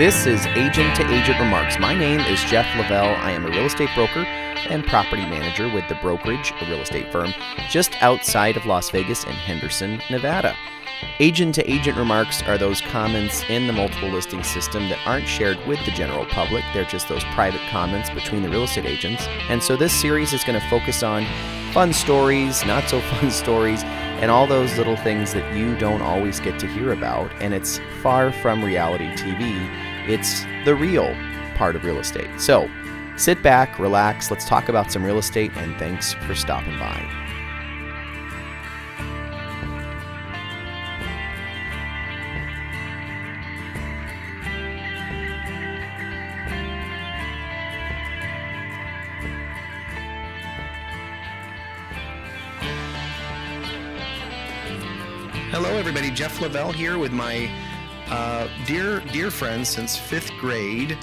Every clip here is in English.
This is Agent to Agent Remarks. My name is Jeff Lavelle. I am a real estate broker and property manager with the Brokerage, a real estate firm just outside of Las Vegas in Henderson, Nevada. Agent to agent remarks are those comments in the multiple listing system that aren't shared with the general public. They're just those private comments between the real estate agents. And so this series is going to focus on fun stories, not so fun stories, and all those little things that you don't always get to hear about. And it's far from reality TV, it's the real part of real estate. So sit back, relax, let's talk about some real estate, and thanks for stopping by. Hello, everybody. Jeff Lavelle here with my uh, dear, dear friend since fifth grade,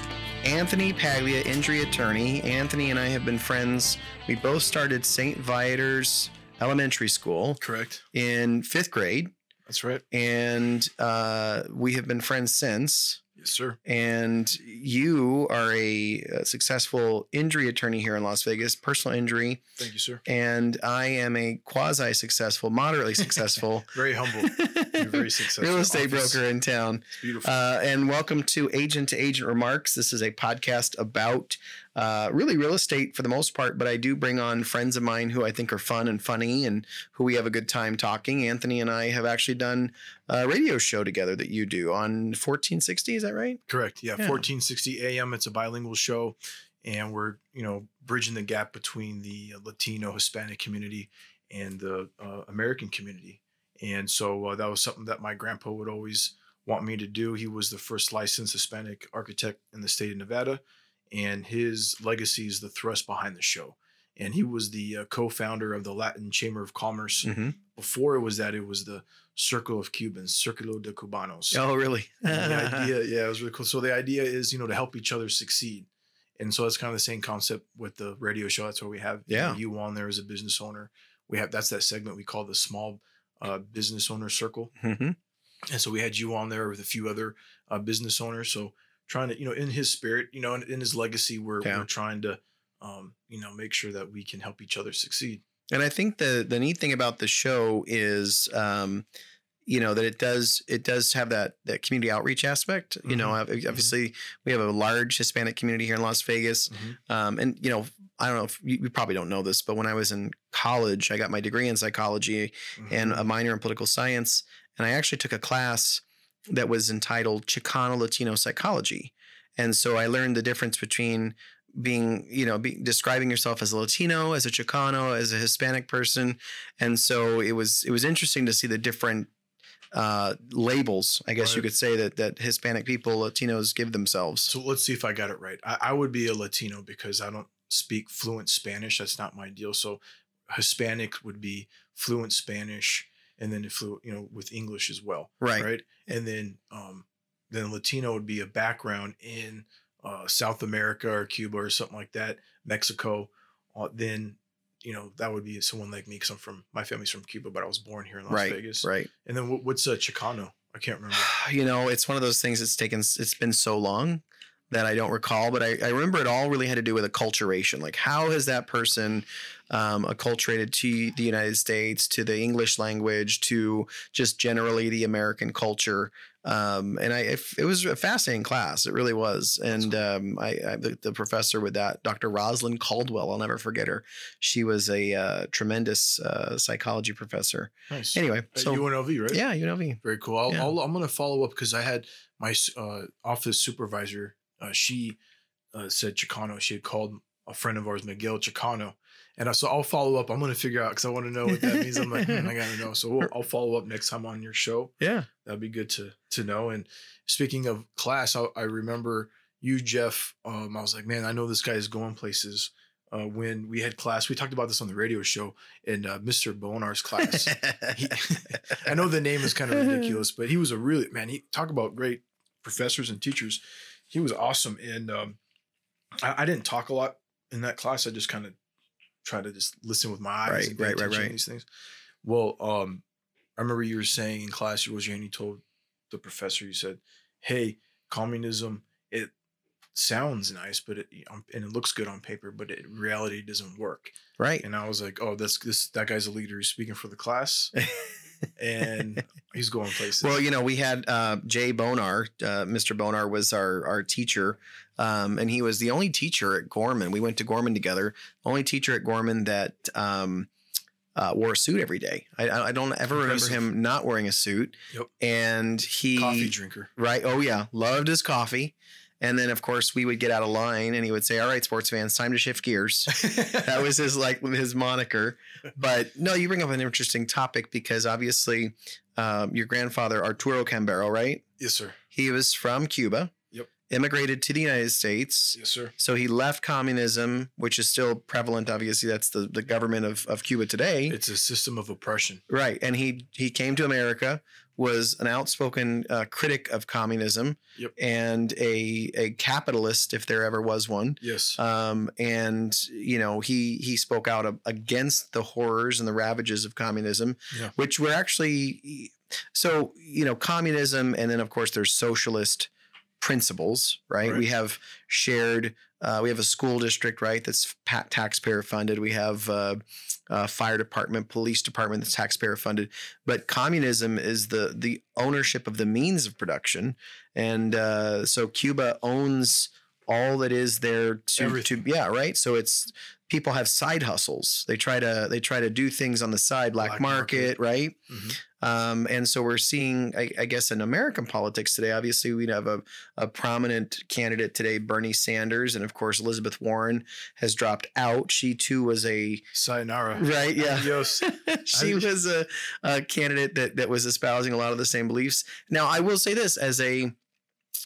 Anthony Paglia, injury attorney. Anthony and I have been friends. We both started St. Viator's Elementary School Correct. in fifth grade, That's right. and uh, we have been friends since. Sir. And you are a, uh successful injury attorney here in Las Vegas, personal injury, Thank you, sir. and I am a quasi successful, moderately successful Very humble. Very successful. real estate Office. broker in town. It's beautiful. Uh, and welcome to Agent to Agent Remarks. This is a podcast about uh, really real estate for the most part, but I do bring on friends of mine who I think are fun and funny and who we have a good time talking. Anthony and I have actually done a radio show together that you do on 1460. Is that right? Correct. Yeah, yeah. 1460 AM. It's a bilingual show, and we're you know bridging the gap between the Latino Hispanic community and the uh, American community. And so uh, that was something that my grandpa would always want me to do. He was the first licensed Hispanic architect in the state of Nevada, and his legacy is the thrust behind the show. And he was the uh, co-founder of the Latin Chamber of Commerce. Mm-hmm. Before it was that, it was the Circle of Cubans, Circulo de Cubanos. Oh, really? The idea, yeah, it was really cool. So the idea is, you know, to help each other succeed. And so it's kind of the same concept with the radio show. That's where we have you know, Yeah. you on there as a business owner. We have that's that segment we call the small uh, business owner circle. Mhm. And so we had you on there with a few other uh, business owners. So trying to, you know, in his spirit, you know, in, in his legacy, we're Yeah. we're trying to, um, you know, make sure that we can help each other succeed. And I think the the neat thing about the show is, um, you know, that it does it does have that that community outreach aspect. You know, ob- obviously we have a large Hispanic community here in Las Vegas, um, and you know, I don't know if you, you probably don't know this, but when I was in college, I got my degree in psychology and Mhm. a minor in political science, and I actually took a class that was entitled Chicano Latino Psychology, and so I learned the difference between being, you know, be, describing yourself as a Latino, as a Chicano, as a Hispanic person, and so it was it was interesting to see the different uh, labels, I guess you could say that that Hispanic people, Latinos, give themselves. So let's see if I got it right. I, I would be a Latino because I don't speak fluent Spanish. That's not my deal. So Hispanic would be fluent Spanish, and then fluent, you know, with English as well, Right. right? And then um, then Latino would be a background in uh, South America or Cuba or something like that, Mexico. Uh, then you know that would be someone like me because I'm from my family's from Cuba, but I was born here in Las right. Vegas. Right. And then what, what's a Chicano? I can't remember. you know, it's one of those things that's taken, it's been so long that I don't recall, but I, I remember it all really had to do with acculturation. Like, how has that person um, acculturated to the United States, to the English language, to just generally the American culture? Um, and I, it, it was a fascinating class. It really was. And um, I, I the, professor with that, Dr. Rosalind Caldwell, I'll never forget her. She was a uh, tremendous uh, psychology professor. Nice. Anyway, At so UNLV, right? yeah, UNLV. Very cool. I'll, Yeah. I'll, I'm going to follow up because I had my uh, office supervisor. Uh, she uh, said Chicano. She had called a friend of ours, Miguel Chicano. And I, so I'll follow up. I'm going to figure out because I want to know what that means. I'm like, hmm, I got to know. So we'll, I'll follow up next time on your show. Yeah. That'd be good to to know. And speaking of class, I, I remember you, Jeff. Um, I was like, man, I know this guy is going places. Uh, when we had class, we talked about this on the radio show in uh, Mr. Bonar's class. He- I know the name is kind of ridiculous, but he was a really man. He talk about great professors and teachers. He was awesome, and um, I, I didn't talk a lot in that class. I just kind of try to just listen with my eyes Right, and pay right, right, attention right. these things. Well, um, I remember you were saying in class, you was and you told the professor, you said, "Hey, communism it sounds nice, but it um, and it looks good on paper, but it, in reality doesn't work. Right. And I was like, oh, that's this that guy's a leader. He's speaking for the class, and he's going places. Well, you know, we had uh, Jay Bonar. Uh, Mr. Bonar was our our teacher, um, and he was the only teacher at Gorman. We went to Gorman together. Only teacher at Gorman that um, uh, wore a suit every day. I, I don't ever Impressive. remember him not wearing a suit. Yep. And he coffee drinker. right. Oh yeah, loved his coffee. And then of course we would get out of line, and he would say, "All right, sports fans, time to shift gears." that was his like his moniker. But no, you bring up an interesting topic because obviously um, your grandfather Arturo Cambeiro, right? yes, sir. He was from Cuba. Immigrated to the United States. Yes, sir. So he left communism, which is still prevalent. Obviously, that's the, the government of, of Cuba today. It's a system of oppression. right. And he he came to America, was an outspoken uh, critic of communism, Yep. and a a capitalist, if there ever was one Yes. um, and you know he he spoke out a- against the horrors and the ravages of communism, Yeah. which were actually so you know communism, and then of course there's socialist principles, right? Right. We have shared. Uh, we have a school district, right? That's pa- taxpayer funded. We have uh, uh, fire department, police department that's taxpayer funded. But communism is the the ownership of the means of production, and uh, so Cuba owns all that is there to, to yeah right. So it's people have side hustles. They try to they try to do things on the side, black, Black market, market. right? Mhm. Um, and so we're seeing, I, I guess, in American politics today, obviously we have a, a prominent candidate today, Bernie Sanders, and of course Elizabeth Warren has dropped out. She too was a Sayonara. right, yeah. She was a, a candidate that that was espousing a lot of the same beliefs. Now, I will say this as a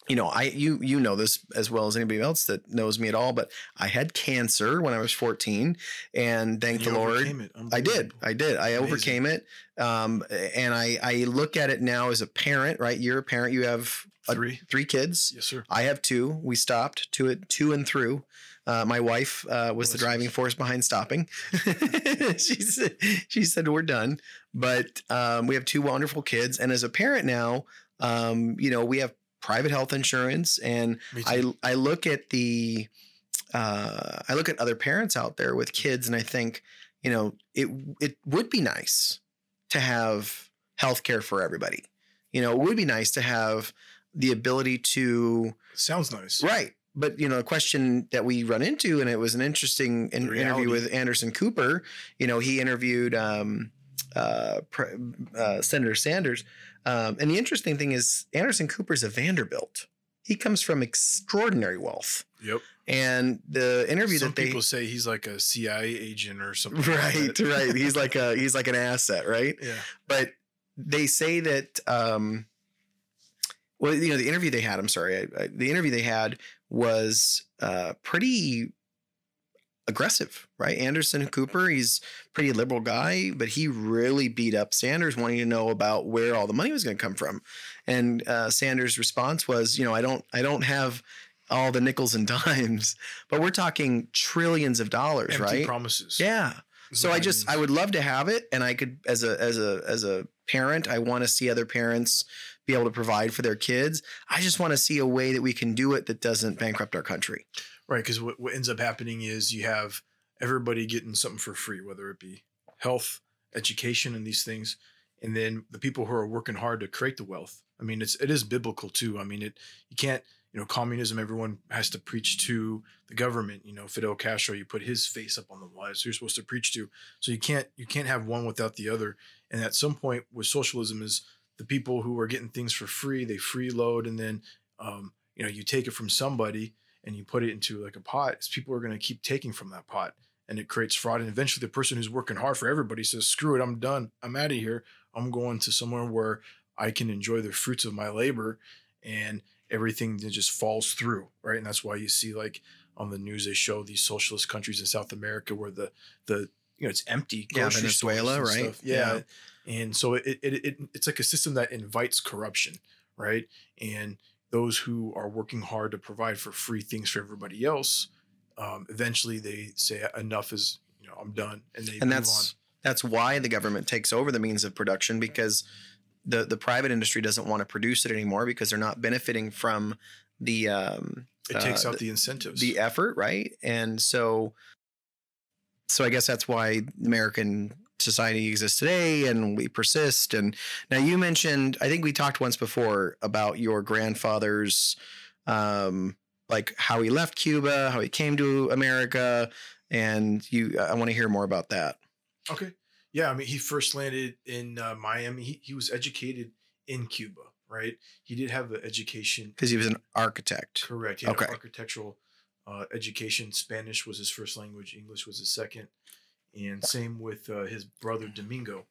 you know, I you you know this as well as anybody else that knows me at all, but I had cancer when I was 14 and thank You the Lord. I did. I did. I Amazing. overcame it. Um, and I, I look at it now as a parent, right? You're a parent. You have a- Three. three kids. Yes, sir. I have two. We stopped two it two and through. Uh, my wife uh, was the driving force behind stopping. she said she said we're done. But um, we have two wonderful kids, and as a parent now, um, you know we have private health insurance, and I. I look at the uh, I look at other parents out there with kids, and I think you know it it would be nice to have health care for everybody. You know, it would be nice to have the ability to Sounds nice. right. But you know, a question that we run into, and it was an interesting in- interview with Anderson Cooper. You know, he interviewed um, uh, Pre- uh, Senator Sanders, um, and the interesting thing is Anderson Cooper's a Vanderbilt. He comes from extraordinary wealth, Yep. and the interview Some that they people say he's like a CIA agent or something. like right, that. right, he's like a he's like an asset, right? Yeah. but they say that um well you know the interview they had i'm sorry I, I, the interview they had was uh pretty aggressive right anderson cooper he's a pretty liberal guy but he really beat up sanders wanting to know about where all the money was going to come from and uh, sanders response was you know i don't i don't have all the nickels and dimes but we're talking trillions of dollars Empty right promises. yeah so I just. I would love to have it, and I could as a as a as a parent, I want to see other parents be able to provide for their kids. I just want to see a way that we can do it that doesn't bankrupt our country. Right, because what, what ends up happening is you have everybody getting something for free, whether it be health, education, and these things, and then the people who are working hard to create the wealth. I mean, it's it is biblical too. I mean, it you can't you know communism. Everyone has to preach to the government. You know, Fidel Castro, you put his face up on the wall. So you're supposed to preach to. So you can't you can't have one without the other. And at some point, with socialism, is the people who are getting things for free, they freeload, and then um, you know you take it from somebody and you put it into like a pot, is people are going to keep taking from that pot and it creates fraud. And eventually the person who's working hard for everybody says, screw it, I'm done. I'm out of here. I'm going to somewhere where I can enjoy the fruits of my labor and everything just falls through. Right. And that's why you see like on the news, they show these socialist countries in South America where the, the, you know, it's empty. Yeah, Venezuela, right? stuff. Yeah. And so it, it, it, it's like a system that invites corruption. Right. And those who are working hard to provide for free things for everybody else, um, eventually they say enough is, you know, I'm done, and they and move that's that's why the government takes over the means of production because the the private industry doesn't want to produce it anymore because they're not benefiting from the um, It takes uh, out the incentives. the effort, right? And so, so I guess that's why American society exists today, and we persist. And now you mentioned, I think we talked once before about your grandfather's, um, like how he left Cuba, how he came to America, and you. I want to hear more about that. Okay. Yeah, I mean, he first landed in uh, Miami. He, he was educated in Cuba, right? He did have an education. because he was an architect. Correct. He had Okay. an architectural uh, education. Spanish was his first language. English was his second. And same with uh, his brother Domingo.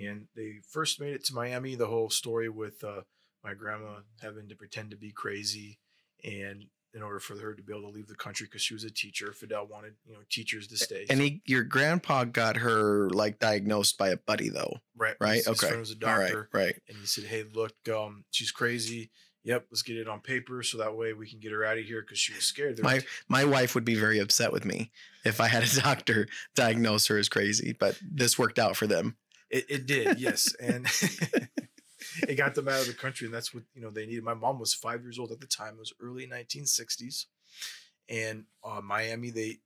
And they first made it to Miami. The whole story with uh, my grandma having to pretend to be crazy, and in order for her to be able to leave the country because she was a teacher, Fidel wanted you know teachers to stay. And he, your grandpa got her like diagnosed by a buddy though, right, right? His, his okay, friend was a doctor. right, right. and he said, "Hey, look, um, she's crazy. Yep, let's get it on paper so that way we can get her out of here because she was scared." There My was- my wife would be very upset with me if I had a doctor diagnose her as crazy, but this worked out for them. it, it did, yes, and it got them out of the country, and that's what you know they needed. My mom was five years old at the time; it was early 1960s, and uh, Miami they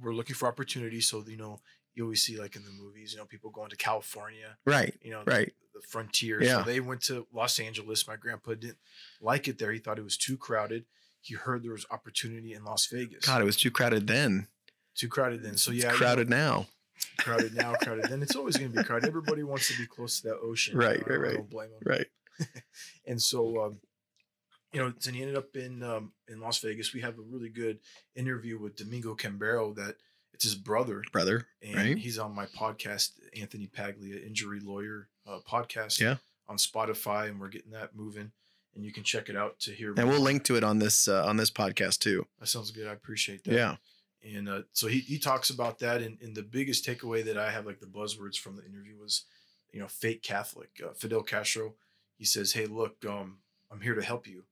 were looking for opportunities. So you know, you always see like in the movies, you know, people going to California, Right, you know, right. the frontier. Yeah. So they went to Los Angeles. My grandpa didn't like it there. He thought it was too crowded. He heard there was opportunity in Las Vegas. God, it was too crowded then. Too crowded then. So It's yeah, you know, crowded now. crowded now, crowded then. It's always going to be crowded. Everybody wants to be close to that ocean. Right, I- right, I right. don't blame them. Right. And so, um, you know, then he ended up in um, in Las Vegas. We have a really good interview with Domingo Cambeiro. That it's his brother, Brother. and Right. he's on my podcast, Anthony Paglia, Injury Lawyer uh, podcast. Yeah. on Spotify, and we're getting that moving. And you can check it out to hear. And we'll link to it on this uh, on this podcast too. That sounds good. I appreciate that. Yeah. And uh, so he, he talks about that. And, and the biggest takeaway that I have, like the buzzwords from the interview, was, you know, fake Catholic. Uh, Fidel Castro, he says, Hey, look, um, I'm here to help you.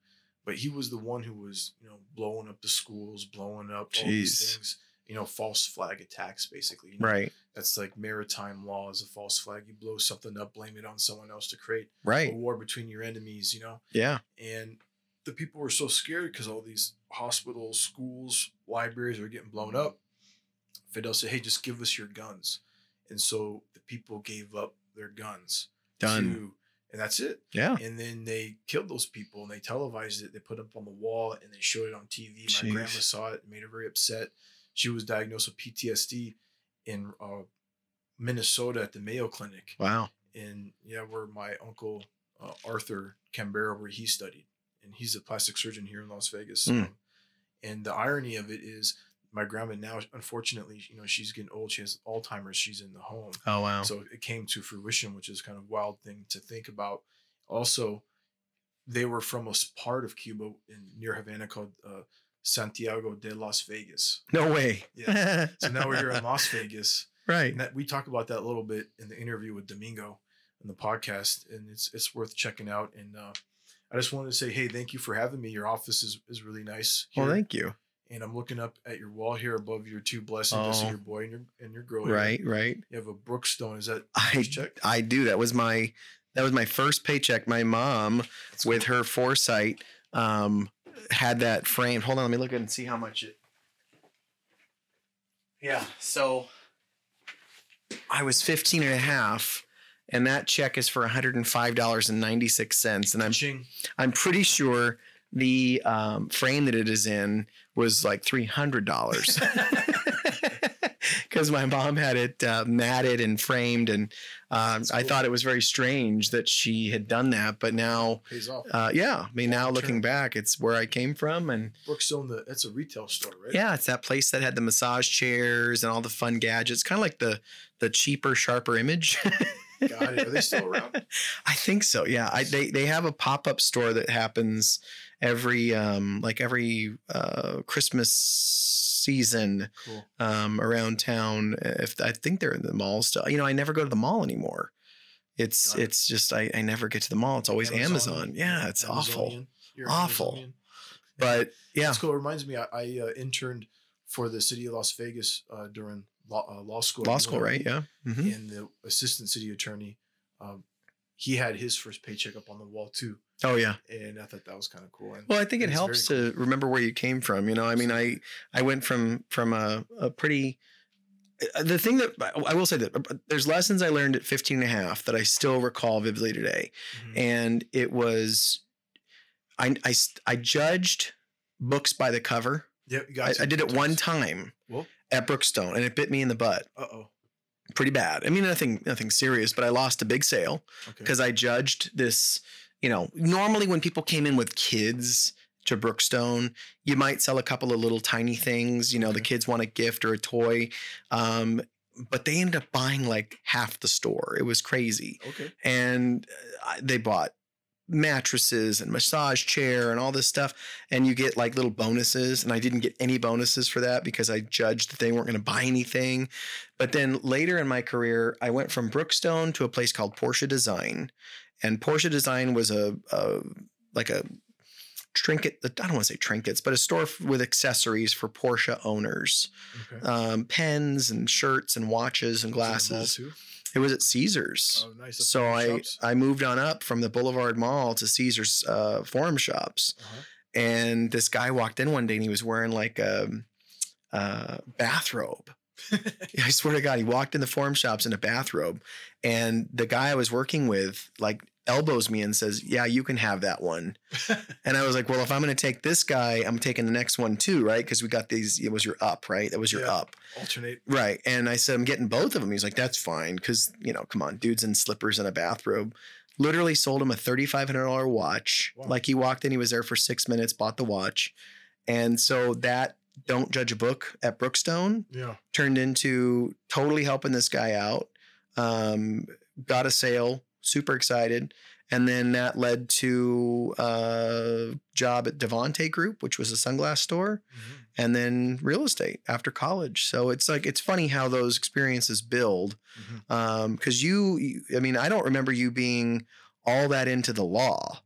But he was the one who was, you know, blowing up the schools, blowing up all these things, you know, false flag attacks, basically. You know, Right. That's like maritime law is a false flag. You blow something up, blame it on someone else to create right. a war between your enemies, you know? Yeah. and the people were so scared because all these hospitals, schools, libraries are getting blown up. Fidel said, "Hey, just give us your guns," and so the people gave up their guns. Done. to- and that's it. Yeah. And then they killed those people and they televised it. They put it up on the wall and they showed it on TV. My Jeez. grandma saw it, it made her very upset. She was diagnosed with PTSD in uh, Minnesota at the Mayo Clinic Wow. and yeah, where my uncle uh, Arthur Cambeiro, where he studied, and he's a plastic surgeon here in Las Vegas. Mm. Um, and the irony of it is, my grandma now, unfortunately, you know, she's getting old. She has Alzheimer's. She's in the home, Oh wow. so it came to fruition, which is kind of wild thing to think about. Also, they were from a part of Cuba in near Havana called uh, Santiago de Las Vegas. no way. Yeah. So now we're here in Las Vegas. right. And that we talk about that a little bit in the interview with Domingo in the podcast, and it's it's worth checking out. And uh, I just wanted to say, hey, thank you for having me. Your office is, is really nice. Here. Well, thank you. and I'm looking up at your wall here above your two blessings. I see Oh. your boy and your and your girl. here. Right. Right. You have a Brookstone. Is that I check? I do. That was my that was my first paycheck. My mom, with her foresight, um, had that framed. Hold on, let me look at it and see how much it. Yeah. So I was 15 and a half and that check is for $105.96 and I'm Ching. I'm pretty sure the um, frame that it is in was like three hundred dollars because my mom had it uh, matted and framed, and um, That's I thought it was very strange that she had done that. But now, uh, yeah, I mean, now looking back, it's where I came from, and Brookstone. The that's a retail store, right? yeah, it's that place that had the massage chairs and all the fun gadgets, kind of like the the cheaper, sharper image. Got it. Are they still around? I think so. Yeah, I, they they have a pop up store that happens every um like every uh Christmas season Cool. um around town. If I think they're in the mall still. You know, I never go to the mall anymore. It's it. it's just I, I never get to the mall. It's always Amazon. Yeah, it's awful. You're Awful. Amazonian. But yeah, That's cool. It reminds me, I, I uh, interned for the city of Las Vegas uh, during law, uh, law school. law school, right? Yeah. hmm And the assistant city attorney, um, he had his first paycheck up on the wall too, Oh yeah. and I thought that was kind of cool. And Well, I think it helps to remember where you came from. You know, I mean, I I went from from a, a pretty uh, the thing that I will say that uh, there's lessons I learned at 15 and a half that I still recall vividly today. Mhm. And it was I I I judged books by the cover. Yep, you I, I did it one time Well, at Brookstone and it bit me in the butt uh oh. pretty bad. I mean, nothing nothing serious, but I lost a big sale Okay. because I judged this. You know, normally when people came in with kids to Brookstone, you might sell a couple of little tiny things. You know, the kids want a gift or a toy, um, but they ended up buying like half the store. It was crazy, Okay. and uh, they bought mattresses and massage chair and all this stuff and you get like little bonuses and I didn't get any bonuses for that because I judged that they weren't going to buy anything but then later in my career I went from Brookstone to a place called Porsche Design and Porsche Design was a, a like a trinket I don't want to say trinkets but a store f- with accessories for Porsche owners Okay. um, pens and shirts and watches and Was it in the mall glasses? It was at Caesars Oh, nice. So I shops? I moved on up from the Boulevard Mall to Caesar's uh, Forum Shops, Uh-huh. and this guy walked in one day and he was wearing like a, a bathrobe. I swear to God, he walked in the Forum Shops in a bathrobe, and the guy I was working with like elbows me and says, "Yeah, you can have that one." and I was like, "Well, if I'm going to take this guy, I'm taking the next one too, right? Because we got these. It was your up, right? That was your Yeah. up." Alternate. Right. And I said, I'm getting both of them. He's like, that's fine. Cause, you know, come on, dude's in slippers and a bathrobe. Literally sold him a $3,500 watch. Wow. Like he walked in, he was there for six minutes, bought the watch. And so that Don't Judge a Book at Brookstone Yeah. turned into totally helping this guy out. Um, got a sale, super excited. And then that led to a job at Devonte Group, which was a sunglass store Mhm. and then real estate after college. So it's like it's funny how those experiences build. Mhm. Um, because you, I mean, I don't remember you being all that into the law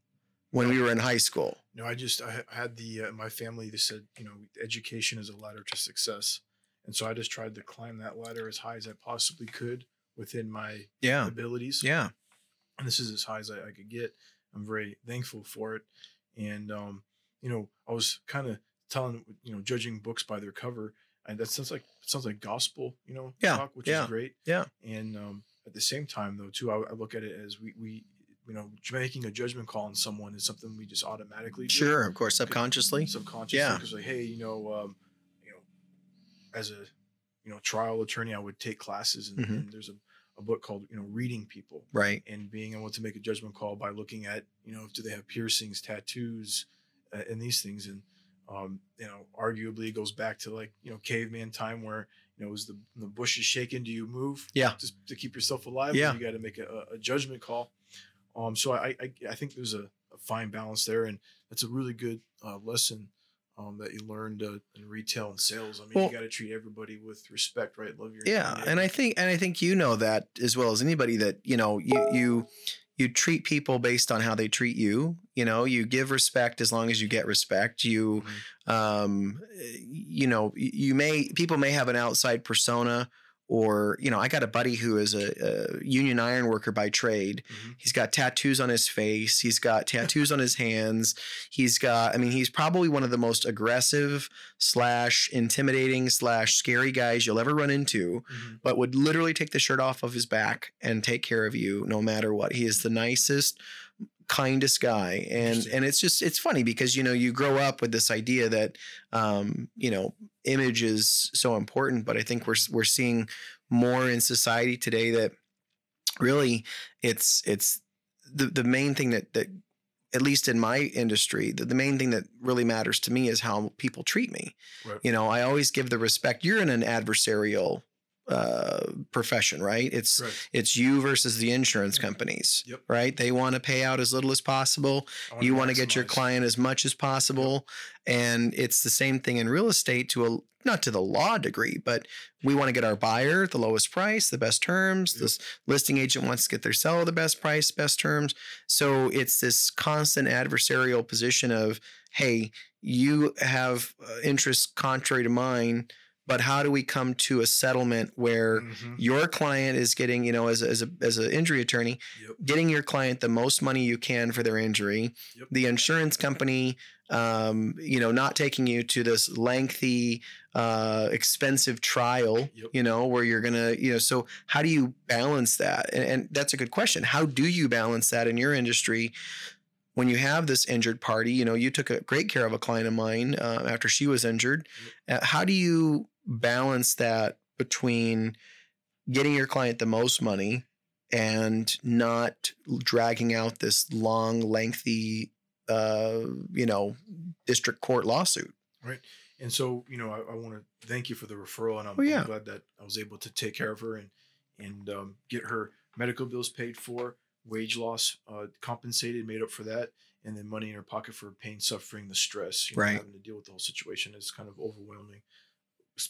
when we were in high school. No, I just I had the uh, my family. They said you know education is a ladder to success, and so I just tried to climb that ladder as high as I possibly could within my Yeah, abilities. yeah, and this is as high as I, I could get. I'm very thankful for it. And um, you know, I was kind of telling, you know, judging books by their cover, and that sounds like sounds like gospel, you know, Yeah, talk, which yeah, is great. yeah. And um, at the same time, though, too, I, I look at it as we we you know making a judgment call on someone is something we just automatically do Sure, of course, subconsciously. subconsciously Yeah. because like hey you know um you know as a you know trial attorney i would take classes and, Mhm. and there's a, a book called you know reading people Right. and being able to make a judgment call by looking at you know do they have piercings tattoos uh, and these things and um you know arguably it goes back to like you know caveman time where you know is the the bush is shaking do you move Yeah. just to keep yourself alive Yeah. you got to make a, a judgment call um so I, I i think there's a, a fine balance there and that's a really good uh, lesson um, that you learned uh, in retail and sales. I mean, Well- you got to treat everybody with respect, right? Love your Yeah, your and I think and I think you know that as well as anybody that you know you you you treat people based on how they treat you. You know, you give respect as long as you get respect. You Mhm. um you know you may people may have an outside persona or you know i got a buddy who is a, a union iron worker by trade Mhm. he's got tattoos on his face he's got tattoos on his hands he's got i mean he's probably one of the most aggressive slash intimidating slash scary guys you'll ever run into Mhm. but would literally take the shirt off of his back and take care of you no matter what. He is the nicest, kindest guy, and and it's just it's funny because you know you grow up with this idea that um, you know image is so important, but I think we're we're seeing more in society today that really it's it's the the main thing that that at least in my industry, the, the main thing that really matters to me is how people treat me. Right. You know, I always give the respect. You're in an adversarial uh, profession, right? It's Right. it's you versus the insurance companies, Yep. right? They want to pay out as little as possible. Wanna You want to get your client as much as possible, and it's the same thing in real estate to a not to the law degree, but we want to get our buyer the lowest price, the best terms. Yep. This listing agent wants to get their seller the best price, best terms. So it's this constant adversarial position of, hey, you have uh, interests contrary to mine. But how do we come to a settlement where Mhm. your client is getting, you know, as a, as a as an injury attorney, Yep. getting your client the most money you can for their injury. Yep. The insurance company, um, you know, not taking you to this lengthy, uh, expensive trial, Yep. you know, where you're gonna, you know, so how do you balance that? And, and that's a good question. How do you balance that in your industry? When you have this injured party, you know, you took a great care of a client of mine uh, after she was injured. Uh, how do you balance that between getting your client the most money and not dragging out this long, lengthy, uh, you know, district court lawsuit? Right. And so, you know, I, I want to thank you for the referral, and I'm, Oh, yeah. I'm glad that I was able to take care of her and and um, get her medical bills paid for, wage loss uh, compensated, made up for that, and then money in her pocket for pain, suffering, the stress, you know, Right. having to deal with the whole situation is kind of overwhelming.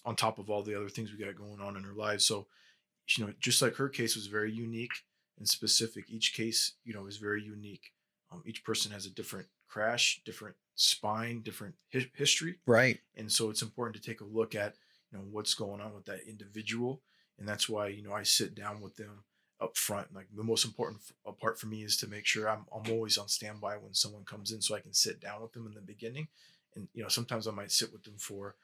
On top of all the other things we got going on in her life, so you know, just like her case was very unique and specific. Each case, you know, is very unique. Um, each person has a different crash, different spine, different hi- history Right. and so it's important to take a look at you know what's going on with that individual and that's why you know i sit down with them up front like the most important f- part for me is to make sure I'm, I'm always on standby when someone comes in so i can sit down with them in the beginning and you know sometimes i might sit with them for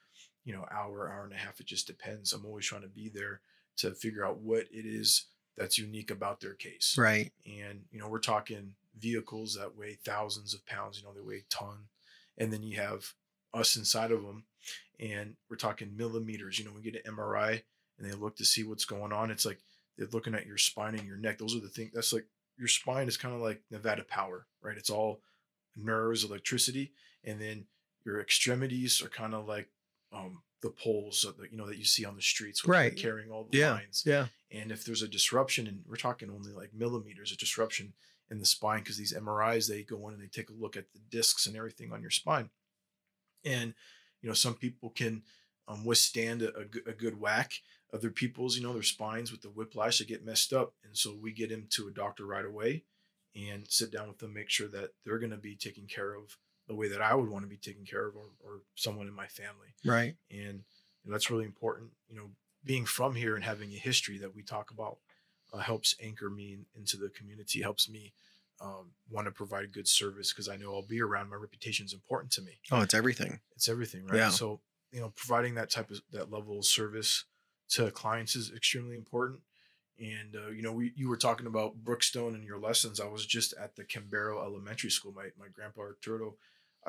you know hour hour and a half it just depends. I'm always trying to be there to figure out what it is that's unique about their case. Right. and you know we're talking vehicles that weigh thousands of pounds you know they weigh a ton and then you have us inside of them and we're talking millimeters. You know we get an mri and they look to see what's going on. It's like they're looking at your spine and your neck. Those are the things that's like your spine is kind of like nevada power right? It's all nerves electricity and then your extremities are kind of like um the poles that you know that you see on the streets Right. carrying all the Yeah. lines Yeah. and if there's a disruption, and we're talking only like millimeters of disruption in the spine, because these MRIs, they go in and they take a look at the discs and everything on your spine. And, you know, some people can um, withstand a, a, a good whack. Other people's, you know, their spines with the whiplash, they get messed up. And so we get them to a doctor right away and sit down with them, make sure that they're going to be taken care of the way that I would want to be taken care of or, or someone in my family Right. and know, that's really important. You know, being from here and having a history that we talk about uh, helps anchor me in- into the community. Helps me um, want to provide good service because I know I'll be around. My reputation is important to me. Oh, it's everything. It's everything, right? Yeah. So you know, providing that type of that level of service to clients is extremely important. And uh, you know, we you were talking about Brookstone and your lessons. I was just at the Cambeiro Elementary School. My my grandpa Arturo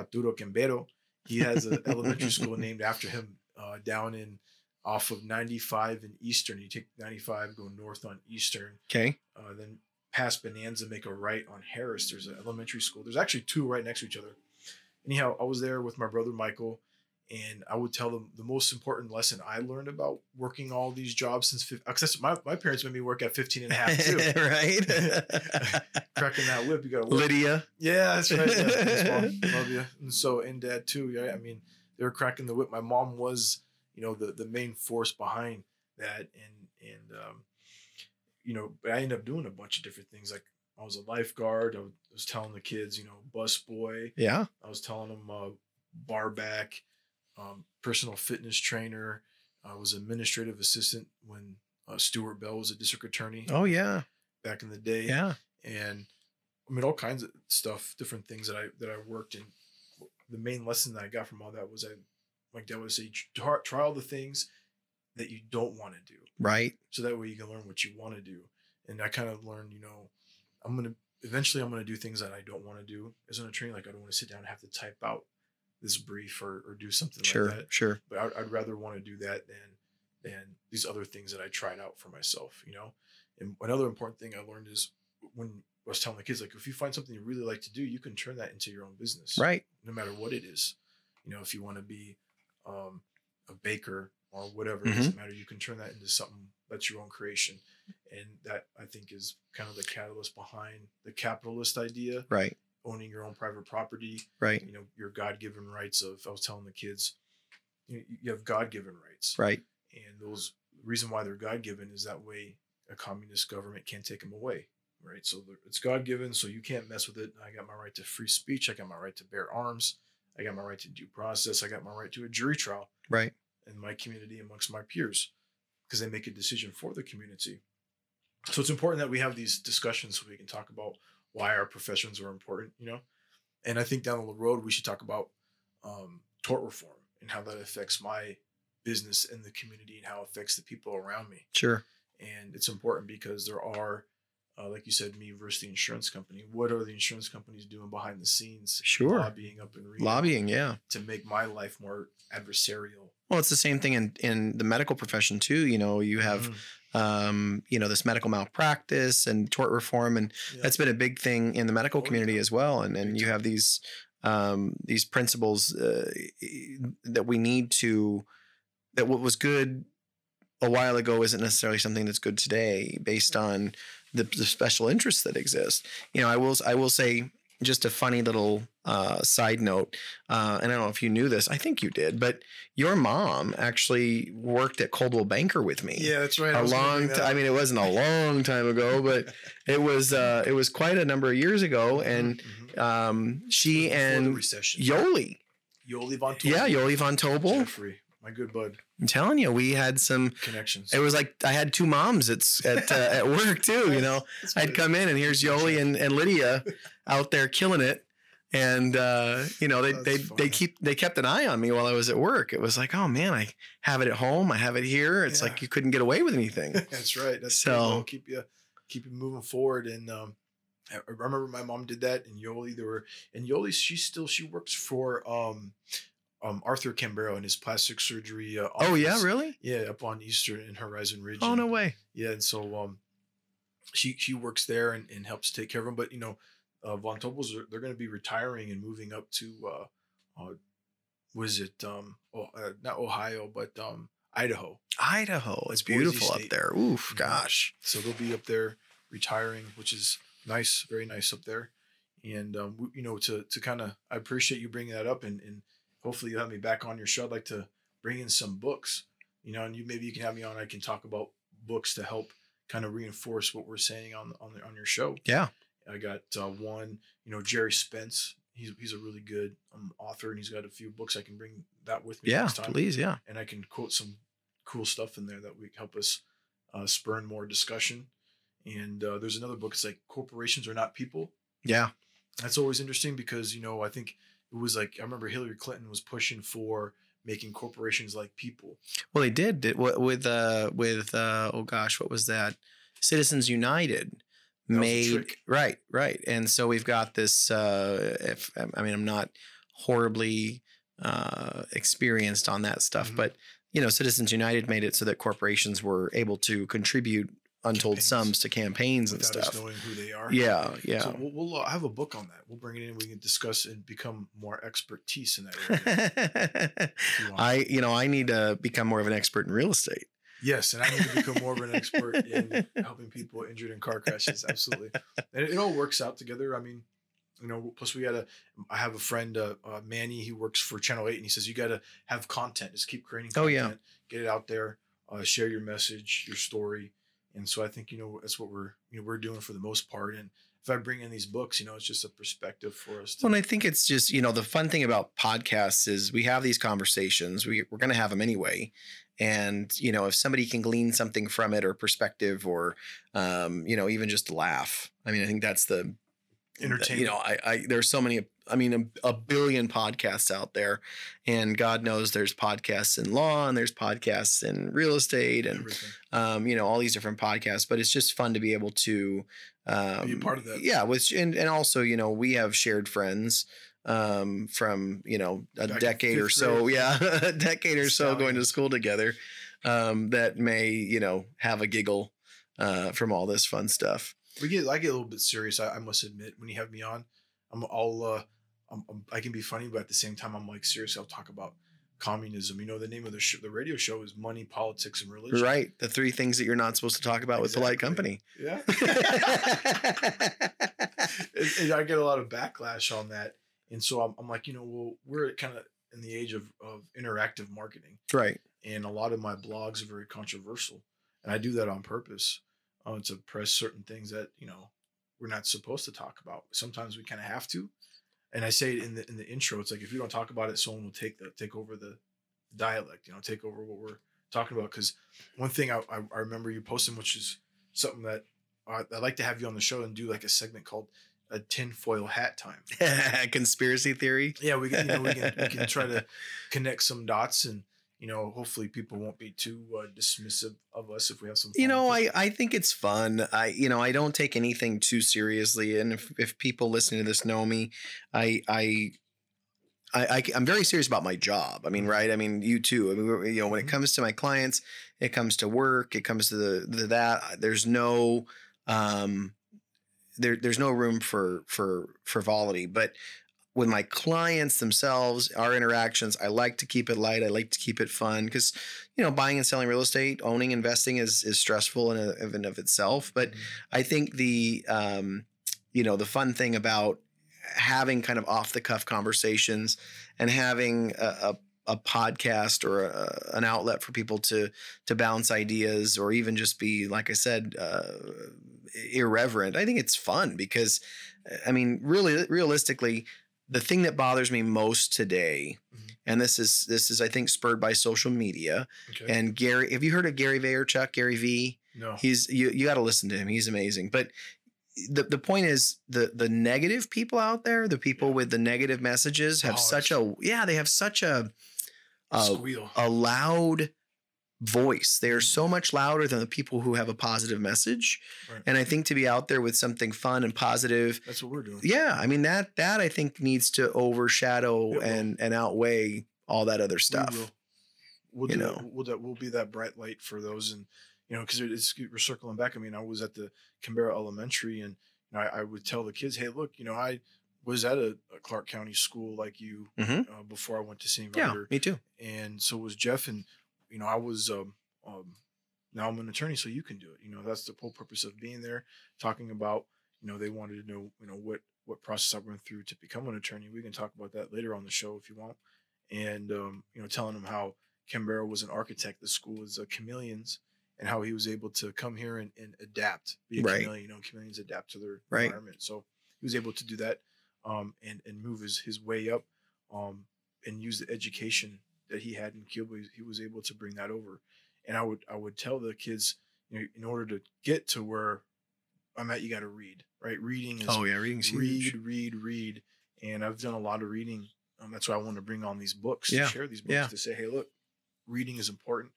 Arturo Cambeiro, he has an elementary school named after him uh, down in off of 95 in Eastern. You take 95, go north on Eastern, Okay. uh, then past Bonanza, make a right on Harris. There's an elementary school. There's actually two right next to each other. Anyhow, I was there with my brother Michael, and I would tell them the most important lesson I learned about working all these jobs since 'cause my, my parents made me work at 15 and a half too. right. Cracking that whip, you got to. Lydia. Yeah, that's right. Yeah. Love you. And so, and dad too. Yeah, I mean, they were cracking the whip. My mom was, you know, the the main force behind that, and and um, you know, but I ended up doing a bunch of different things. Like I was a lifeguard. I was telling the kids, you know, bus boy. Yeah. I was telling them uh, bar back, um, personal fitness trainer. I was administrative assistant when uh, Stewart Bell was a district attorney Oh yeah. back in the day Yeah. and I mean all kinds of stuff, different things that I that I worked in. The main lesson that I got from all that was I, like dad would say, try, try all the things that you don't want to do, Right. so that way you can learn what you want to do. And I kind of learned, you know, I'm gonna eventually I'm gonna do things that I don't want to do as an attorney. Like I don't want to sit down and have to type out this brief or, or do something Sure. like that Sure. but I'd, I'd rather want to do that than than these other things that I tried out for myself, you know. And another important thing I learned is when I was telling the kids, like, if you find something you really like to do, you can turn that into your own business, Right. No matter what it is, you know. If you want to be um, a baker or whatever, Mhm. it doesn't matter. You can turn that into something that's your own creation, and that I think is kind of the catalyst behind the capitalist idea, Right. Owning your own private property, Right. you know your god-given rights of i was telling the kids you, you have god-given rights Right. and those the reason why they're god-given is that way a communist government can't take them away right so it's god-given so you can't mess with it i got my right to free speech i got my right to bear arms i got my right to due process i got my right to a jury trial Right. in my community amongst my peers because they make a decision for the community. So it's important that we have these discussions so we can talk about why our professions are important, you know. And I think down the road we should talk about um, tort reform and how that affects my business and the community and how it affects the people around me. Sure. And it's important because there are, uh, like you said, me versus the insurance company. What are the insurance companies doing behind the scenes? Sure. Lobbying up and Lobbying, yeah. to make my life more adversarial. Well, it's the same thing in, in the medical profession too. You know, you have Mhm. Um, you know, this medical malpractice and tort reform, and Yeah. that's been a big thing in the medical Oh, community yeah. as well. And and you have these um, these principles uh, that we need to that what was good a while ago isn't necessarily something that's good today based on the, the special interests that exist. You know, I will I will say just a funny little uh, side note, uh, and I don't know if you knew this. I think you did, but your mom actually worked at Coldwell Banker with me Yeah, that's right. A long time. I mean, it wasn't a long time ago, but it was uh, it was quite a number of years ago. And Mhm. um, she and. Yoli, Yoli Von Tobel. yeah, Yoli von Tobel. Jeffrey, my good bud. I'm telling you, we had some. Connections. It was like I had two moms at at uh, at work too. You know, I'd what come in and here's Yoli and, and Lydia out there killing it. And uh, you know they That's they funny. they keep they kept an eye on me while I was at work. It was like, oh man, I have it at home, I have it here. It's Yeah. like you couldn't get away with anything. That's right. That's So- so well, keep you keep you moving forward. And um, I I remember my mom did that. And Yoli, there were and Yoli, she still she works for um um Arthur Cambeiro and his plastic surgery. Uh, oh yeah, really? Yeah, up on Eastern and Horizon Ridge. Oh and- no way. Yeah, and so um, she she works there and, and helps take care of him. But you know, uh, Von Tobels are they're going to be retiring and moving up to uh, uh was it um oh, uh, not Ohio but um Idaho. Idaho. It's beautiful up there. Oof, Mhm. gosh. So they'll be up there retiring, which is nice, very nice up there. And um, we, you know, to to kind of, I appreciate you bringing that up, and and hopefully you'll have me back on your show. I'd like to bring in some books, you know, and you maybe you can have me on. I can talk about books to help kind of reinforce what we're saying on on the, on your show. Yeah. I got uh, one, you know, Gerry Spence. He's he's a really good um, author, and he's got a few books. I can bring that with me Yeah, please. Yeah. and I can quote some cool stuff in there that would help us uh, spurn more discussion. And uh, there's another book. It's like corporations are not people. Yeah. That's always interesting because you know I think it was like I remember Hillary Clinton was pushing for making corporations like people. Well, they did, did with uh with uh oh gosh, what was that? Citizens United That made right, right, and so we've got this. Uh, if I mean, I'm not horribly uh, experienced on that stuff, Mhm. but you know, Citizens United made it so that corporations were able to contribute untold Campaigns. sums to campaigns and without us stuff. knowing who they are. Yeah, yeah. So we'll, we'll uh, have a book on that. We'll bring it in. We can discuss and become more expertise in that area. you. I, you know, I need to become more of an expert in real estate. Yes, and I need to become more of an expert in helping people injured in car crashes. Absolutely, and it, it all works out together. I mean, you know, plus we gotta. I have a friend, uh, uh, Manny. He works for Channel Eight, and he says you gotta have content. Just keep creating. Oh, yeah. get it out there. Uh, share your message, your story, and so I think you know that's what we're you know we're doing for the most part. And if I bring in these books, you know, it's just a perspective for us. To, Well, and I think it's just, you know, the fun thing about podcasts is we have these conversations. We, we're going to have them anyway. And, you know, if somebody can glean something from it or perspective or, um, you know, even just laugh. I mean, I think that's the, Entertainment. You know, I, I, there's so many, I mean, a, a billion podcasts out there. And God knows there's podcasts in law and there's podcasts in real estate and, um, you know, all these different podcasts. But it's just fun to be able to um, Be part of that. Yeah, which and and also, you know, we have shared friends um from you know a Back decade or so grade. yeah a decade or so going to school together um that may you know have a giggle uh from all this fun stuff we get I get a little bit serious. I, I must admit when you have me on, I'm all uh, I'm, I'm- i can be funny, but at the same time I'm like serious. I'll talk about communism. You know, the name of the sh- the radio show is Money, Politics, and Religion. right the three things that you're not supposed to talk about with polite company Yeah. and, and I get a lot of backlash on that, and so I'm, I'm like, you know, well, we're kind of in the age of of interactive marketing right and a lot of my blogs are very controversial and i do that on purpose uh, to press certain things that you know we're not supposed to talk about sometimes we kind of have to and i say it in the in the intro it's like if you don't talk about it someone will take the take over the dialect, you know, take over what we're talking about. Because one thing I, I, I remember you posting, which is something that I, I'd like to have you on the show and do like a segment called a tinfoil hat time. Conspiracy theory. Yeah, we can, you know, we can, we can try to connect some dots and, you know, hopefully people won't be too uh, dismissive of us if we have some. You know. I, I think it's fun. I you know I don't take anything too seriously, and if, if people listening to this know me, I I. I, I, am very serious about my job. I mean, right? I mean, you too. I mean, you know, when it Mhm. comes to my clients, it comes to work, it comes to the, the that. There's no, um, there, there's no room for for frivolity. But with my clients themselves, our interactions, I like to keep it light. I like to keep it fun because you know, buying and selling real estate, owning, investing is is stressful in, a, in and of itself. But Mhm. I think the um, you know, the fun thing about having kind of off the cuff conversations and having a, a, a podcast or a, an outlet for people to to bounce ideas or even just be like I said uh, irreverent. I think it's fun because I mean, really, realistically, the thing that bothers me most today, Mhm. and this is this is I think spurred by social media okay. and Gary. Have you heard of Gary Vaynerchuk? Gary V. no. He's you you got to listen to him. He's amazing. But the the point is the the negative people out there, the people Yeah. with the negative messages have Oh, such a yeah, they have such a a, a loud voice. They are so Mm-hmm. much louder than the people who have a positive message. Right. And I think to be out there with something fun and positive, That's what we're doing. yeah, I mean that that I think needs to overshadow and and outweigh all that other We stuff. will. We'll you do know. that. We'll, that, we'll be that bright light for those. And, you know, because it's, we're circling back. I mean, I was at the Cambeiro Elementary and you know, I, I would tell the kids, hey, look, you know, I was at a, a Clark County school like you Mhm. uh, before I went to St. Yeah, me too. And so was Jeff. And, you know, I was, um, um, now I'm an attorney, so you can do it. You know, that's the whole purpose of being there, talking about, you know, they wanted to know, you know, what, what process I went through to become an attorney. We can talk about that later on the show if you want. And, um, you know, telling them how Cambeiro was an architect. The school is uh, chameleons and how he was able to come here and, and adapt, be a Right. chameleon. You know, chameleons adapt to their Right. environment. So he was able to do that um, and, and move his, his way up um, and use the education that he had in Cuba. He was able to bring that over. And I would I would tell the kids, you know, in order to get to where I'm at, you got to read, right? Reading is Oh yeah, reading's huge. read, read, read. And I've done a lot of reading. Um, that's why I want to bring on these books Yeah, to share these books yeah. to say, hey, look, reading is important.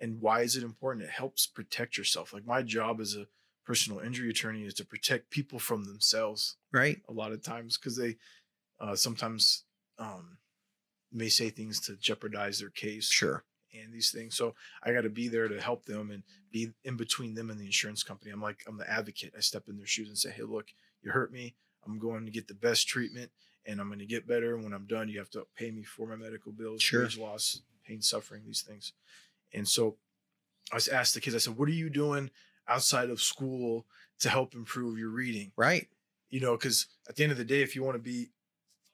And why is it important? It helps protect yourself. Like my job as a personal injury attorney is to protect people from themselves Right. a lot of times because they uh, sometimes um, may say things to jeopardize their case Sure. and these things. So I got to be there to help them and be in between them and the insurance company. I'm like, I'm the advocate. I step in their shoes and say, hey, look, you hurt me. I'm going to get the best treatment and I'm going to get better. And when I'm done, you have to pay me for my medical bills, Sure. wage loss, pain, suffering, these things. And so I was asked the kids, I said, what are you doing outside of school to help improve your reading? Right. you know, because at the end of the day, if you want to be,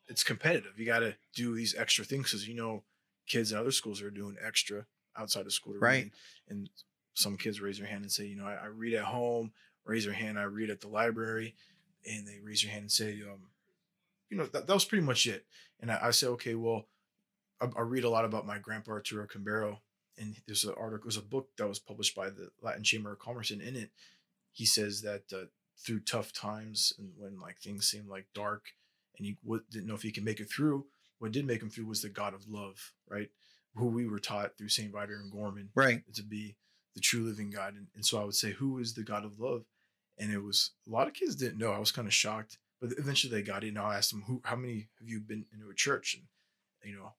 it's competitive. You got to do these extra things because you know, kids in other schools are doing extra outside of school to Right. read. And some kids raise their hand and say, you know, I, I read at home. Raise their hand. I read at the library, and they raise their hand and say, um, you know, that, that was pretty much it. And I, I said, okay, well, I, I read a lot about my grandpa Arturo Cambeiro, and there's an article, there's a book that was published by the Latin Chamber of Commerce, and in it, he says that uh, through tough times and when like things seem like dark, and he didn't know if he can make it through. What did make him through was the God of love, right? Who we were taught through Saint Viator and Gorman Right. to be the true living God. And, and so I would say, who is the God of love? And it was a lot of kids didn't know. I was kind of shocked, but eventually they got it. And I asked them, who, how many have you been into a church? And, you know,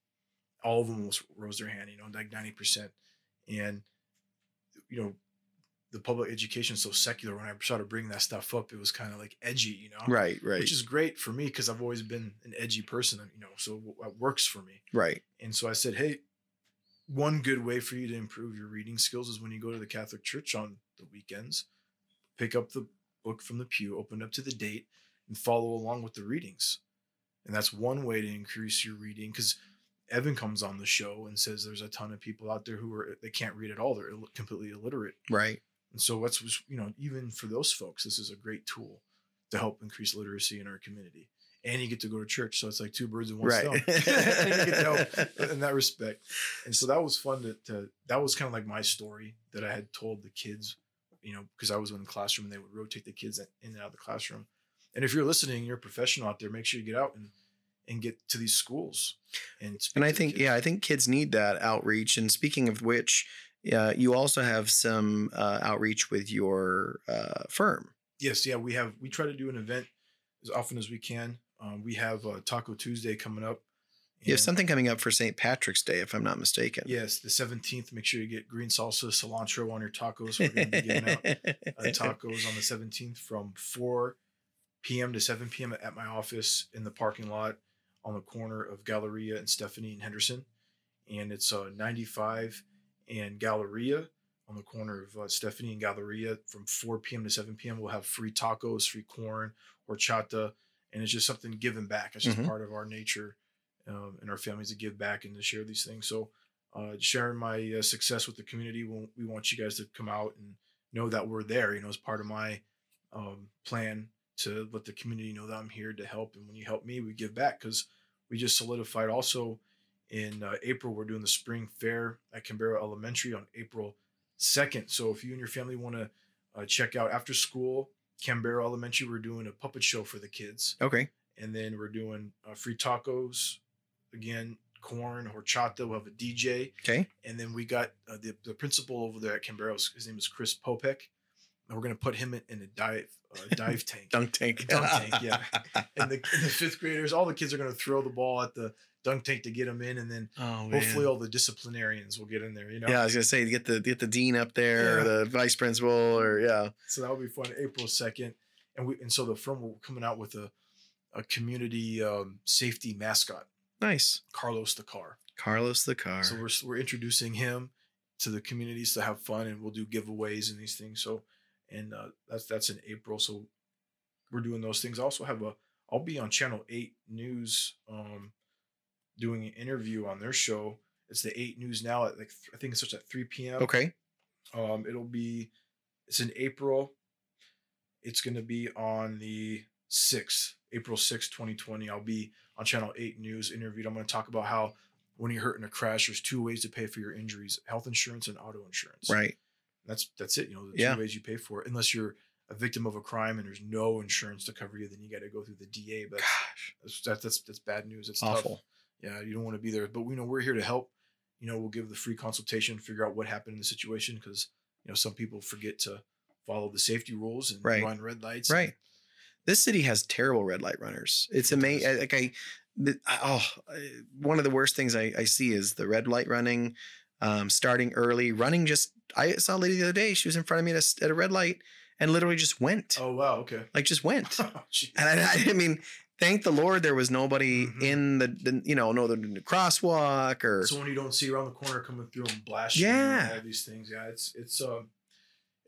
all of them rose their hand, you know, like 90%. And, you know, the public education is so secular. When I started bringing that stuff up, it was kind of like edgy, you know, Right. Right. which is great for me because I've always been an edgy person, you know, so it works for me. right. And so I said, hey, one good way for you to improve your reading skills is when you go to the Catholic Church on the weekends, pick up the book from the pew, open up to the date, and follow along with the readings. And that's one way to increase your reading because Evan comes on the show and says there's a ton of people out there who are they can't read at all. They're ill- completely illiterate. Right. And so what's was you know even for those folks, this is a great tool to help increase literacy in our community. and you get to go to church. So it's like two birds in one Right. stone. you get to help in that respect. And so that was fun to, to that was kind of like my story that I had told the kids, you know, because I was in the classroom and they would rotate the kids in and out of the classroom. And if you're listening, you're a professional out there, make sure you get out and and get to these schools. And speak And I think, kids. yeah, I think kids need that outreach. And speaking of which, uh, you also have some uh, outreach with your uh, firm. yes, yeah, we have we try to do an event as often as we can. Um, we have uh, Taco Tuesday coming up. You have something coming up for St. Patrick's Day, if I'm not mistaken. Yes, the seventeenth. Make sure you get green salsa, cilantro on your tacos. We're going to be giving out uh, tacos on the seventeenth from four p.m. to seven p.m. at my office in the parking lot on the corner of Galleria and Stephanie and Henderson, and it's uh, ninety-five and Galleria on the corner of uh, Stephanie and Galleria from four p.m. to seven p.m. We'll have free tacos, free corn, horchata, and it's just something giving back. It's just Mhm. part of our nature um, and our families to give back and to share these things. So, uh, sharing my uh, success with the community, we, we want you guys to come out and know that we're there. You know, as part of my um, plan to let the community know that I'm here to help. And when you help me, we give back because we just solidified also in uh, April, we're doing the spring fair at Cambeiro Elementary on April 2nd. So if you and your family want to uh, check out after school, Cambeiro Elementary, we're doing a puppet show for the kids Okay. and then we're doing uh, free tacos again corn horchata we'll have a dj Okay. and then we got uh, the, the principal over there at Cambeiro his name is chris popek and we're going to put him in, in a dive uh, dive tank Dunk tank. Dunk tank, yeah. and the, and the fifth graders all the kids are going to throw the ball at the dunk tank to get them in and then oh, hopefully all the disciplinarians will get in there you know Yeah, I was gonna say get the get the dean up there, or the vice principal, or yeah. so that will be fun april 2nd and we and so the firm will coming out with a a community um, safety mascot Nice. carlos the car Carlos the car. So we're we're introducing him to the communities to have fun, and we'll do giveaways and these things. So, and uh, that's that's in April. So we're doing those things. I also have a I'll be on Channel Eight News, um, doing an interview on their show. It's the Eight News now at like I think it starts at three p.m. okay. Um, it'll be it's in April. It's gonna be on the sixth, April sixth, twenty twenty. I'll be on Channel Eight News interviewed. I'm gonna talk about how when you're hurt in a crash, there's two ways to pay for your injuries: health insurance and auto insurance. Right. That's that's it. You know, the Yeah. two ways you pay for it. Unless you're a victim of a crime and there's no insurance to cover you, then you got to go through the DA. But Gosh. that's that's that's, that's bad news. It's tough Awful. Yeah, you don't want to be there. But we know we're here to help. You know, we'll give the free consultation, figure out what happened in the situation because you know some people forget to follow the safety rules and Right. run red lights. Right. This city has terrible red light runners. It's amazing. Like I, the, oh, one of the worst things I, I see is the red light running, um, starting early, running. Just I saw a lady the other day. She was in front of me at a, at a red light and literally just went, Oh wow. Okay. like just went. Jeez. And I, I mean, thank the Lord there was nobody Mhm. in the, the you know, no the, the crosswalk or Someone you don't see around the corner coming through and blast you. Yeah. all these things. Yeah. It's it's um,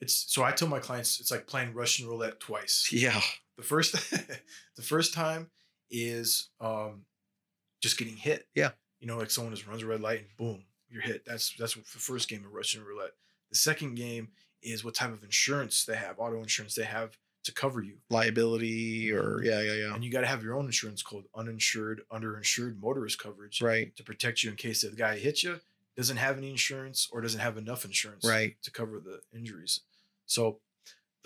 it's so I tell my clients it's like playing Russian roulette twice. yeah, The first the first time is um just getting hit. Yeah. You know, like someone just runs a red light and boom, you're hit. That's that's the first game of Russian roulette. The second game is what type of insurance they have, auto insurance they have to cover you. liability or mm-hmm. yeah, yeah, yeah. And you got to have your own insurance called uninsured, underinsured motorist coverage Right, to protect you in case the guy hits you, doesn't have any insurance or doesn't have enough insurance right. to cover the injuries. So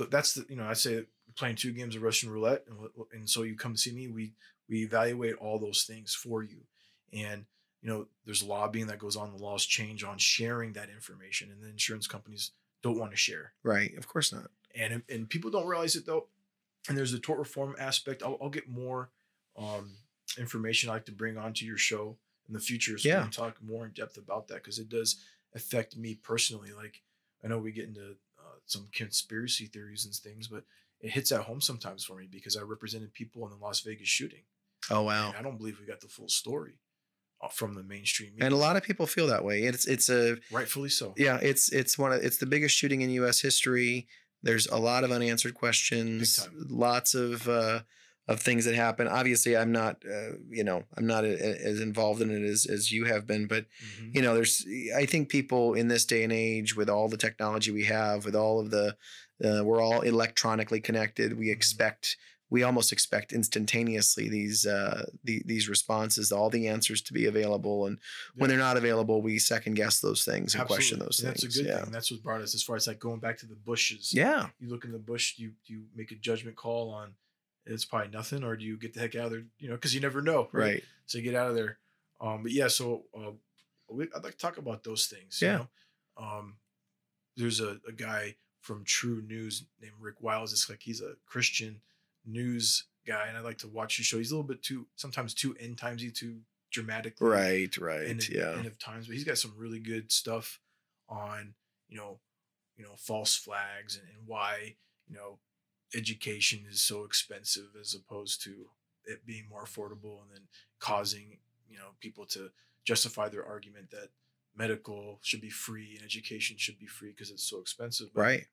that's the you know I say playing two games of Russian roulette, and, and so you come see me. We we evaluate all those things for you, and you know there's lobbying that goes on. The laws change on sharing that information, and the insurance companies don't want to share, Right. Of course not. And and people don't realize it though. And there's the tort reform aspect. I'll, I'll get more um, information I like to bring onto your show in the future, so Yeah. we can talk more in depth about that because it does affect me personally. Like I know we get into uh, some conspiracy theories and things, but it hits at home sometimes for me because I represented people in the Las Vegas shooting. Oh wow. And I don't believe we got the full story uh, from the mainstream media. And a lot of people feel that way. It's it's a rightfully so. yeah, it's it's one of it's the biggest shooting in U.S. history. There's a lot of unanswered questions, lots of uh, of things that happen. Obviously, I'm not uh, you know I'm not a, a- as involved in it as as you have been, but Mhm. you know there's I think people in this day and age with all the technology we have, with all of the uh, we're all electronically connected. We Mhm. expect we almost expect instantaneously these uh, the, these responses, all the answers to be available, and when they're not available, we second guess those things and question those And things. That's a good yeah. thing. That's what brought us as far as like going back to the bushes. Yeah. You look in the bush, you you make a judgment call on it's probably nothing, or do you get the heck out of there? You know, because you never know, Right. So you get out of there. Um, but yeah, so uh, we, I'd like to talk about those things. you Yeah. know? Um, there's a, a guy from TruNews named Rick Wiles. It's like he's a Christian news guy, and I like to watch his show. He's a little bit too sometimes too end timesy, too dramatic. Right. Right. End of, yeah. end of times, but he's got some really good stuff on you know you know false flags and, and why you know education is so expensive as opposed to it being more affordable and then causing you know people to justify their argument that medical should be free and education should be free because it's so expensive But, Right.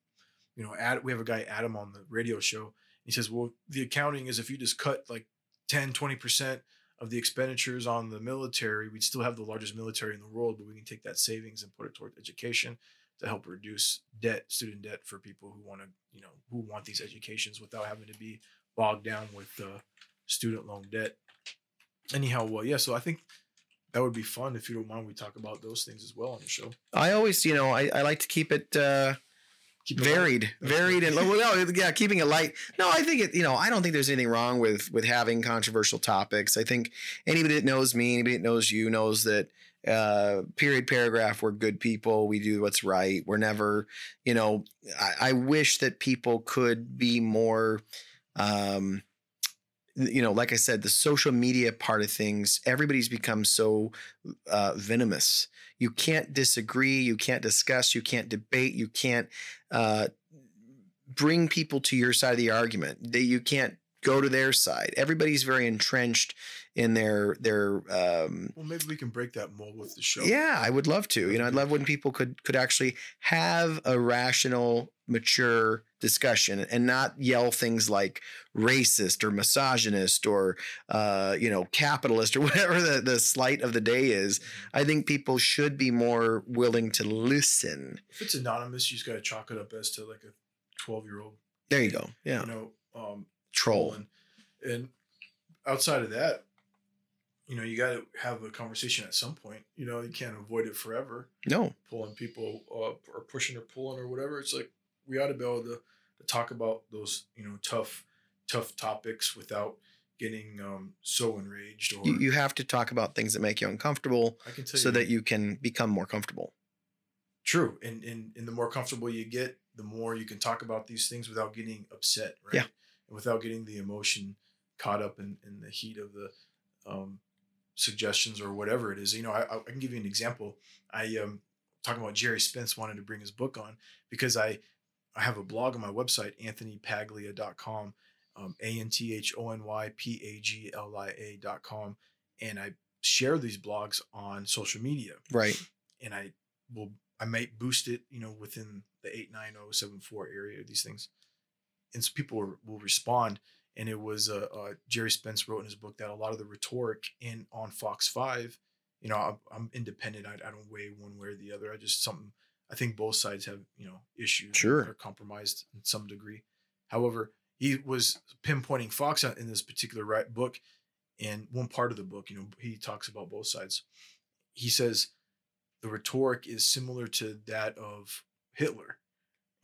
you know Ad, we have a guy adam on the radio show he says well the accounting is if you just cut like 10 20% of the expenditures on the military we'd still have the largest military in the world but we can take that savings and put it toward education to help reduce debt student debt for people who want to you know who want these educations without having to be bogged down with uh, student loan debt anyhow well yeah so i think that would be fun if you don't mind we talk about those things as well on the show I always, you know, I, I like to keep it uh. Varied, varied, and well, no, yeah, keeping it light. No, I think it. You know, I don't think there's anything wrong with with having controversial topics. I think anybody that knows me, anybody that knows you, knows that uh period paragraph we're good people we do what's right we're never you know I, I wish that people could be more um you know like i said the social media part of things everybody's become so uh venomous. You can't disagree you can't discuss you can't debate you can't uh bring people to your side of the argument. That you can't go to their side. Everybody's very entrenched in their their um well maybe we can break that mold with the show yeah, I would love to. You know, I'd love when people could could actually have a rational, mature discussion and not yell things like racist or misogynist or uh, you know, capitalist or whatever the, the slight of the day is. I think people should be more willing to listen. if it's anonymous you just got to chalk it up as to like a 12 year old There you go. Yeah. you know um Troll. and, and outside of that you know you got to have a conversation at some point you know you can't avoid it forever No. pulling people up or pushing or pulling or whatever it's like we ought to be able to, to talk about those you know tough tough topics without getting um so enraged or You, you have to talk about things that make you uncomfortable i can tell so that you can become more comfortable. True, and and and the more comfortable you get, the more you can talk about these things without getting upset, right? Yeah. And without getting the emotion caught up in in the heat of the um, suggestions or whatever it is. You know, I, I can give you an example. I um talking about Gerry Spence wanted to bring his book on because I I have a blog on my website anthonypaglia.com, um, a n t h o n y p a g l i a dot com, and I share these blogs on social media Right. and I will I might boost it, you know, within the eight nine zero seven four area. These things, and so people will respond. And it was uh, uh, Gerry Spence wrote in his book that a lot of the rhetoric in on Fox Five, you know, I'm, I'm independent. I, I don't weigh one way or the other. I just something. I think both sides have you know issues. Sure. are compromised in some degree. However, he was pinpointing Fox in this particular right book, and one part of the book, you know, he talks about both sides. He says the rhetoric is similar to that of Hitler.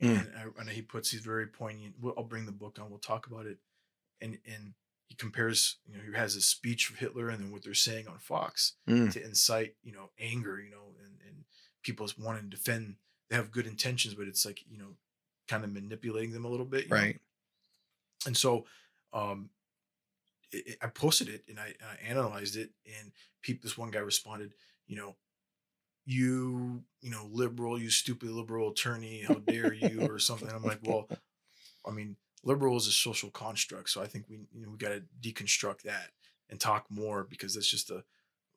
Mm. And, I, and he puts these very poignant. Well, I'll bring the book on. We'll talk about it. And and he compares. You know, he has a speech of Hitler and then what they're saying on Fox Mm. to incite you know anger. You know, and and people wanting to defend. They have good intentions, but it's like you know, kind of manipulating them a little bit. you know? Right. And so, um, it, it- I posted it and I, and I analyzed it, and people. This one guy responded, you know, you, you know, liberal, you stupid liberal attorney, how dare you, or something. I'm like, well, I mean, liberal is a social construct, so I think we, you know, we got to deconstruct that and talk more because that's just a,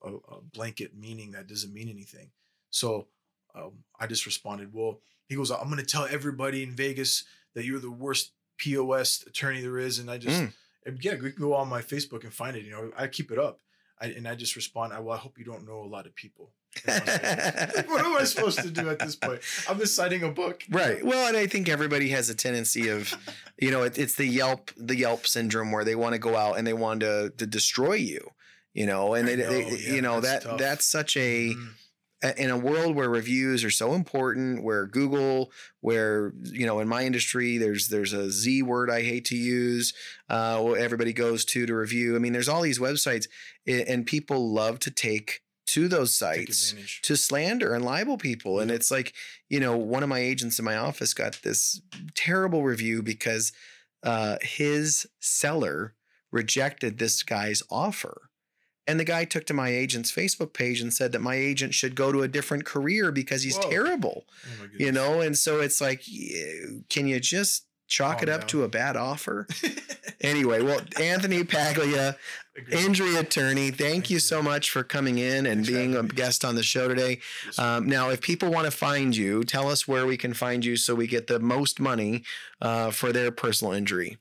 a, a blanket meaning that doesn't mean anything. So um, I just responded, well, he goes, I'm going to tell everybody in Vegas that you're the worst POS attorney there is, and I just Mm. yeah, we can go on my Facebook and find it. You know, I keep it up, I, and I just respond. I, well, I hope you don't know a lot of people. What am I supposed to do at this point? I'm just citing a book. Right. Well, and I think everybody has a tendency of, you know, it, it's the Yelp the Yelp syndrome where they want to go out and they want to to destroy you, you know, and they, they yeah, you know that's that tough. that's such a Mm. a- in a world where reviews are so important, where Google, where you know, in my industry, there's there's a Z word I hate to use. Uh, everybody goes to to review. I mean, there's all these websites, and people love to take to those sites to slander and libel people. And it's like, you know, one of my agents in my office got this terrible review because uh, his seller rejected this guy's offer. And the guy took to my agent's Facebook page and said that my agent should go to a different career because he's Whoa. terrible, Oh you know? And so it's like, can you just chalk Calm it up down. to a bad offer? Anyway, well, Anthony Paglia, injury attorney, thank, Thank you you. so much for coming in and Thanks being a guest on the show today. Um, now, if people want to find you, tell us where we can find you so we get the most money uh, for their personal injury.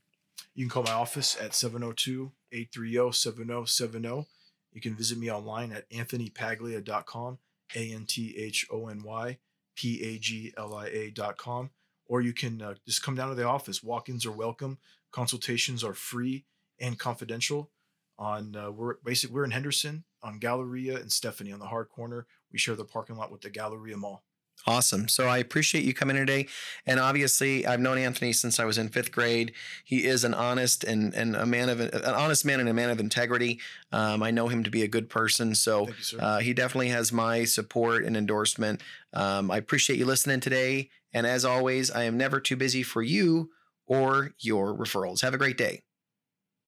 You can call my office at 702 830 7070. You can visit me online at anthonypaglia.com, A N T H O N Y P A G L I A.com. Or you can uh, just come down to the office. Walk ins are welcome, consultations are free and confidential. On uh, we're basically we're in Henderson on Galleria and Stephanie on the hard corner. We share the parking lot with the Galleria Mall. Awesome. So I appreciate you coming today. And obviously, I've known Anthony since I was in fifth grade. He is an honest and, and a man of an honest man and a man of integrity. Um, I know him to be a good person. So you. Uh, he definitely has my support and endorsement. Um, I appreciate you listening today. And as always, I am never too busy for you or your referrals. Have a great day.